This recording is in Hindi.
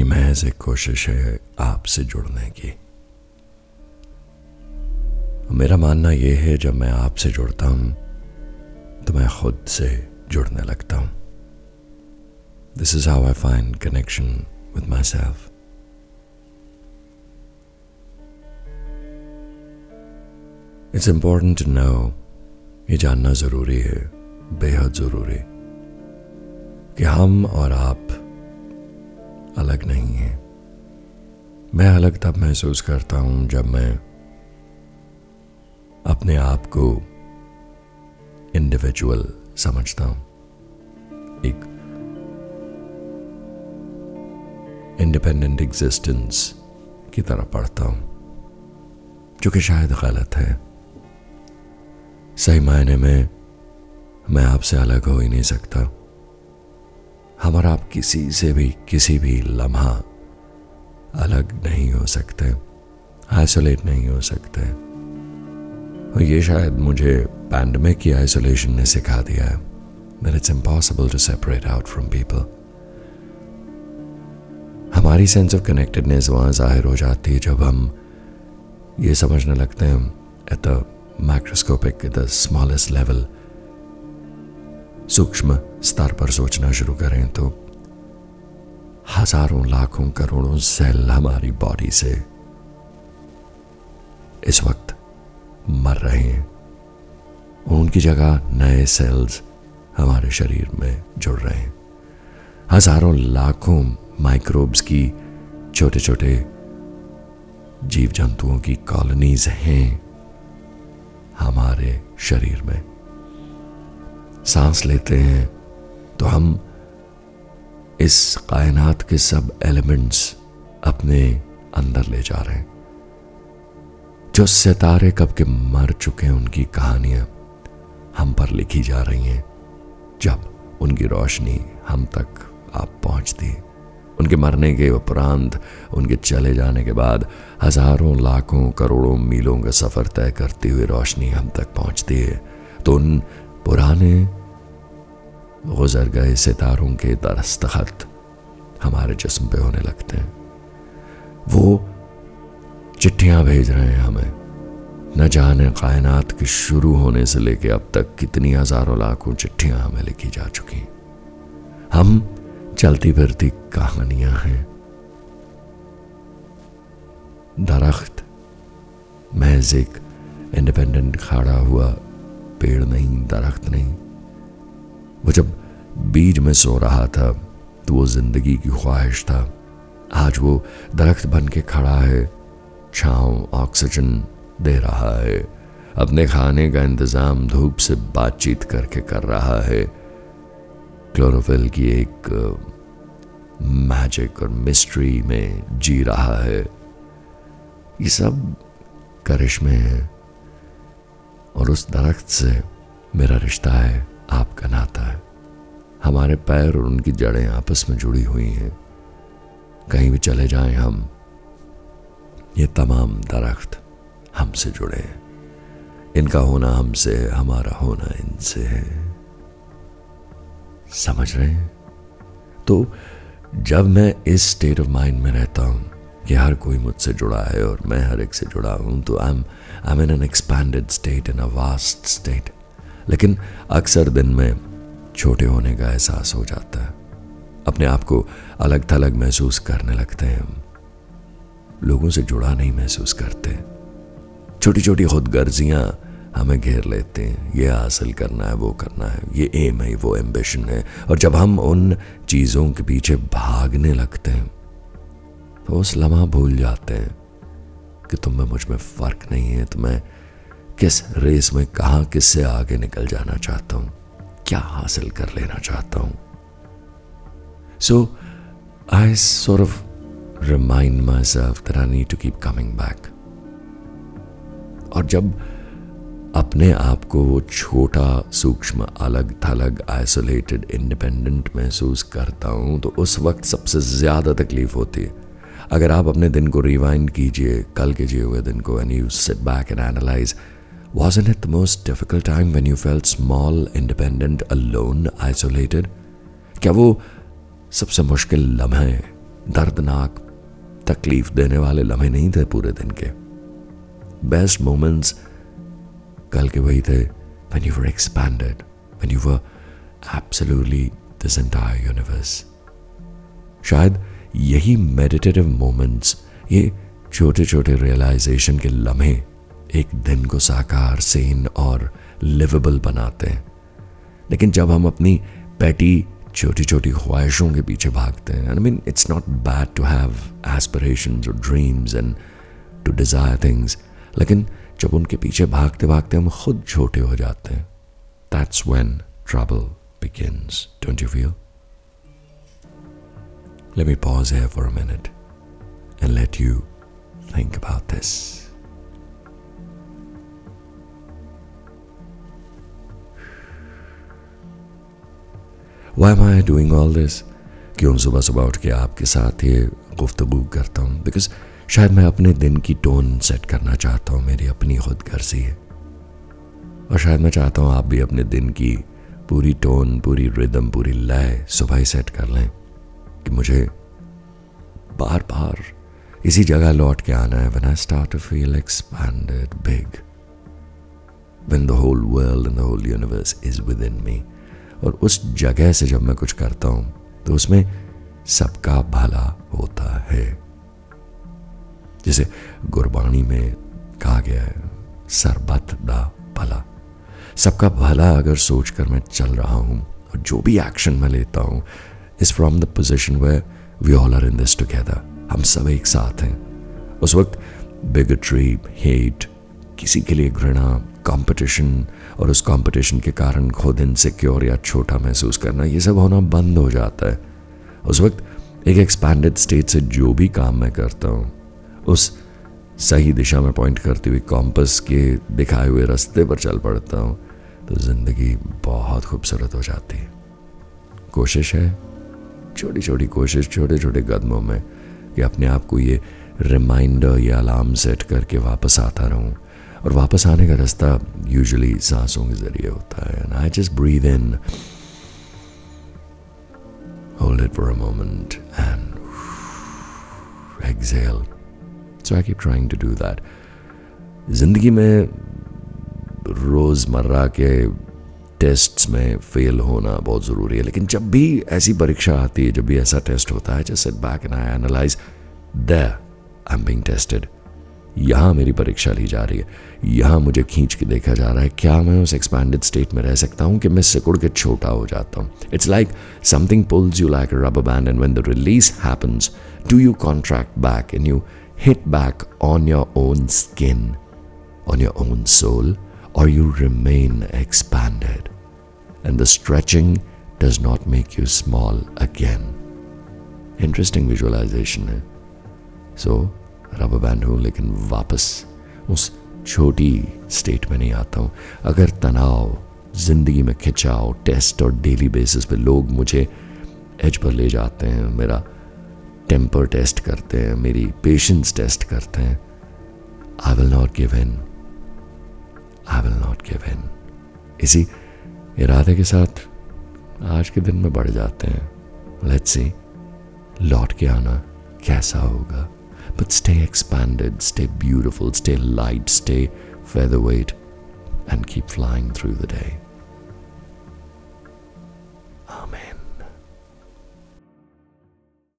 ये महज एक कोशिश है आपसे जुड़ने की। मेरा मानना यह है, जब मैं आपसे जुड़ता हूँ तो मैं खुद से जुड़ने लगता हूँ। This is how I find connection with myself it's important to know ये जानना ज़रूरी है, बेहद ज़रूरी, कि हम और आप अलग नहीं है। मैं अलग तब महसूस करता हूँ जब मैं अपने आप को इंडिविजुअल समझता हूँ। एक इंडिपेंडेंट एग्जिस्टेंस की तरह पढ़ता हूँ, जो कि शायद गलत है। सही मायने में मैं आपसे अलग हो ही नहीं सकता। हम और आप किसी से भी, किसी भी लम्हा अलग नहीं हो सकते आइसोलेट नहीं हो सकते। और ये शायद मुझे पैंडमिक की आइसोलेशन ने सिखा दिया है that it's impossible to separate out from people हमारी सेंस ऑफ़ कनेक्टेडनेस वहाँ ज़ाहिर हो जाती है जब हम ये समझने लगते हैं at the microscopic the smallest level सूक्ष्म स्तर पर सोचना शुरू करें तो हज़ारों लाखों करोड़ों सेल हमारी बॉडी से इस वक्त मर रहे हैं। उनकी जगह नए सेल्स हमारे शरीर में जुड़ रहे हैं। हज़ारों लाखों माइक्रोब्स की छोटे छोटे जीव जंतुओं की कॉलोनीज हैं हमारे शरीर में। सांस लेते हैं तो हम इस कायनात के सब एलिमेंट्स अपने अंदर ले जा रहे हैं। जो सितारे कब के मर चुके हैं, उनकी कहानियाँ हम पर लिखी जा रही हैं, जब उनकी रोशनी हम तक आप पहुँचती उनके मरने के उपरांत, उनके चले जाने के बाद हज़ारों, लाखों, करोड़ों मीलों का सफ़र तय करती हुई रोशनी हम तक पहुँचती है। तो उन पुराने गुजर गए सितारों के दरस्तखत हमारे जिस्म पे होने लगते हैं। वो चिट्ठियाँ भेज रहे हैं हमें। न जाने कायनात के शुरू होने से लेके अब तक कितनी हज़ारों लाखों चिट्ठियाँ हमें लिखी जा चुकी हम चलती फिरती कहानियाँ हैं। दरख्त महज एक इंडिपेंडेंट खड़ा हुआ पेड़ नहीं, दरख्त नहीं। वो जब बीज में सो रहा था तो वो ज़िंदगी की ख्वाहिश था। आज वो दरख्त बन के खड़ा है, छाँव ऑक्सीजन दे रहा है, अपने खाने का इंतज़ाम धूप से बातचीत करके कर रहा है। क्लोरोफिल की एक मैजिक और मिस्ट्री में जी रहा है। ये सब करिश्मे हैं, और उस दरख्त से मेरा रिश्ता है। आपका नाता है। हमारे पैर और उनकी जड़ें आपस में जुड़ी हुई हैं। कहीं भी चले जाएँ हम, ये तमाम दरख्त हमसे जुड़े हैं। इनका होना हमसे हमारा होना इनसे है। समझ रहे हैं? तो जब मैं इस स्टेट ऑफ़ माइंड में रहता हूँ कि हर कोई मुझसे जुड़ा है और मैं हर एक से जुड़ा हूँ तो I am I am in an expanded state in a vast state लेकिन अक्सर दिन में छोटे होने का एहसास हो जाता है। अपने आप को अलग थलग महसूस करने लगते हैं। हम लोगों से जुड़ा नहीं महसूस करते। छोटी छोटी खुद गर्जियाँ हमें घेर लेते हैं। ये हासिल करना है, वो करना है। ये एम है, वो एम्बिशन है। और जब हम उन चीज़ों के पीछे भागने लगते हैं तो उस लम्हा भूल जाते हैं कि तुम में मुझमें फ़र्क नहीं है तो मैं किस रेस में कहा किससे आगे निकल जाना चाहता हूँ? क्या हासिल कर लेना चाहता हूँ? So I sort of remind myself that I need to keep coming back और जब अपने आप को वो छोटा, सूक्ष्म अलग थलग आइसोलेटेड इंडिपेंडेंट महसूस करता हूँ तो उस वक्त सबसे ज़्यादा तकलीफ़ होती है। अगर आप अपने दिन को रिवाइंड कीजिए, कल के जिए हुए दिन को and you sit back and analyse in it the most difficult time when you felt small independent alone isolated क्या वो सबसे मुश्किल लम्हे दर्दनाक तकलीफ़ देने वाले लम्हे नहीं थे पूरे दिन के बेस्ट मोमेंट्स कल के वही थे when you were expanded, when you were absolutely this entire universe. शायद यही मेडिटेटिव मोमेंट्स ये छोटे छोटे रियलाइजेशन के लम्हे एक दिन को साकार सेन और लिवेबल बनाते हैं लेकिन जब हम अपनी पैटी छोटी छोटी ख्वाहिशों के पीछे भागते हैं I mean it's not bad to have aspirations और dreams and to desire things लेकिन जब उनके पीछे भागते भागते हम खुद छोटे हो जाते हैं that's when trouble begins don't you feel Let me pause here for a minute and let you think about this. Why am I doing all this? क्यों सुबह सुबह उठ के आपके साथ ये गुफ्तगु करता हूँ? बिकॉज़ शायद मैं अपने दिन की टोन सेट करना चाहता हूँ, मेरी अपनी खुद गर्जी है। और शायद मैं चाहता हूँ आप भी अपने दिन की पूरी टोन पूरी रिदम पूरी लय सुबह ही सेट कर लें कि मुझे बार बार इसी जगह लौट के आना है। When I start to feel expanded big when the whole world and the whole universe is within me और उस जगह से जब मैं कुछ करता हूँ तो उसमें सबका भला होता है। जैसे गुरबाणी में कहा गया है सरबत दा भला। सबका भला अगर सोच कर मैं चल रहा हूँ और जो भी एक्शन मैं लेता हूँ is from the position where we all are in this together हम सब एक साथ हैं। उस वक्त बिगट्री हेट किसी के लिए घृणा कंपटीशन और उस कंपटीशन के कारण खुद इनसिक्योर या छोटा महसूस करना, ये सब होना बंद हो जाता है। उस वक्त एक एक्सपैंडेड स्टेट से जो भी काम मैं करता हूँ, उस सही दिशा में पॉइंट करते हुए कॉम्पस के दिखाए हुए रास्ते पर चल पड़ता हूँ तो ज़िंदगी बहुत खूबसूरत हो जाती है। कोशिश है छोटी छोटी कोशिश छोटे छोटे कदमों में, कि अपने आप को ये रिमाइंडर या अलार्म सेट करके वापस आता रहूँ। और वापस आने का रास्ता यूजुअली सांसों के ज़रिए होता है and I just breathe in hold it for a moment, and exhale. So i keep trying to do that. ज़िंदगी में रोज़मर्रा के टेस्ट्स में फेल होना बहुत ज़रूरी है, लेकिन जब भी ऐसी परीक्षा आती है, जब भी ऐसा टेस्ट होता है just set back and I analyse the I am being tested यहाँ मेरी परीक्षा ली जा रही है। यहाँ मुझे खींच के देखा जा रहा है। क्या मैं उस एक्सपैंडेड स्टेट में रह सकता हूँ कि मैं सिकुड़ के छोटा हो जाता हूँ? It's like something pulls you like rubber band and when the release happens do you contract back and you hit back on your own skin on your own soul और you remain expanded and the stretching does not make you small again interesting visualisation है सो so, रबर बैंड हूँ, लेकिन वापस उस छोटी स्टेट में नहीं आता हूँ। अगर तनाव, ज़िंदगी में खिंचाव टेस्ट और डेली बेसिस पे लोग मुझे एज पर ले जाते हैं, मेरा टेम्पर टेस्ट करते हैं, मेरी पेशेंस टेस्ट करते हैं I will not give in I will not give in इसी इरादे के साथ आज के दिन में बढ़ जाते हैं। लेट्स सी लौट के आना कैसा होगा? But stay expanded, stay beautiful, stay light, stay featherweight, and keep flying through the day.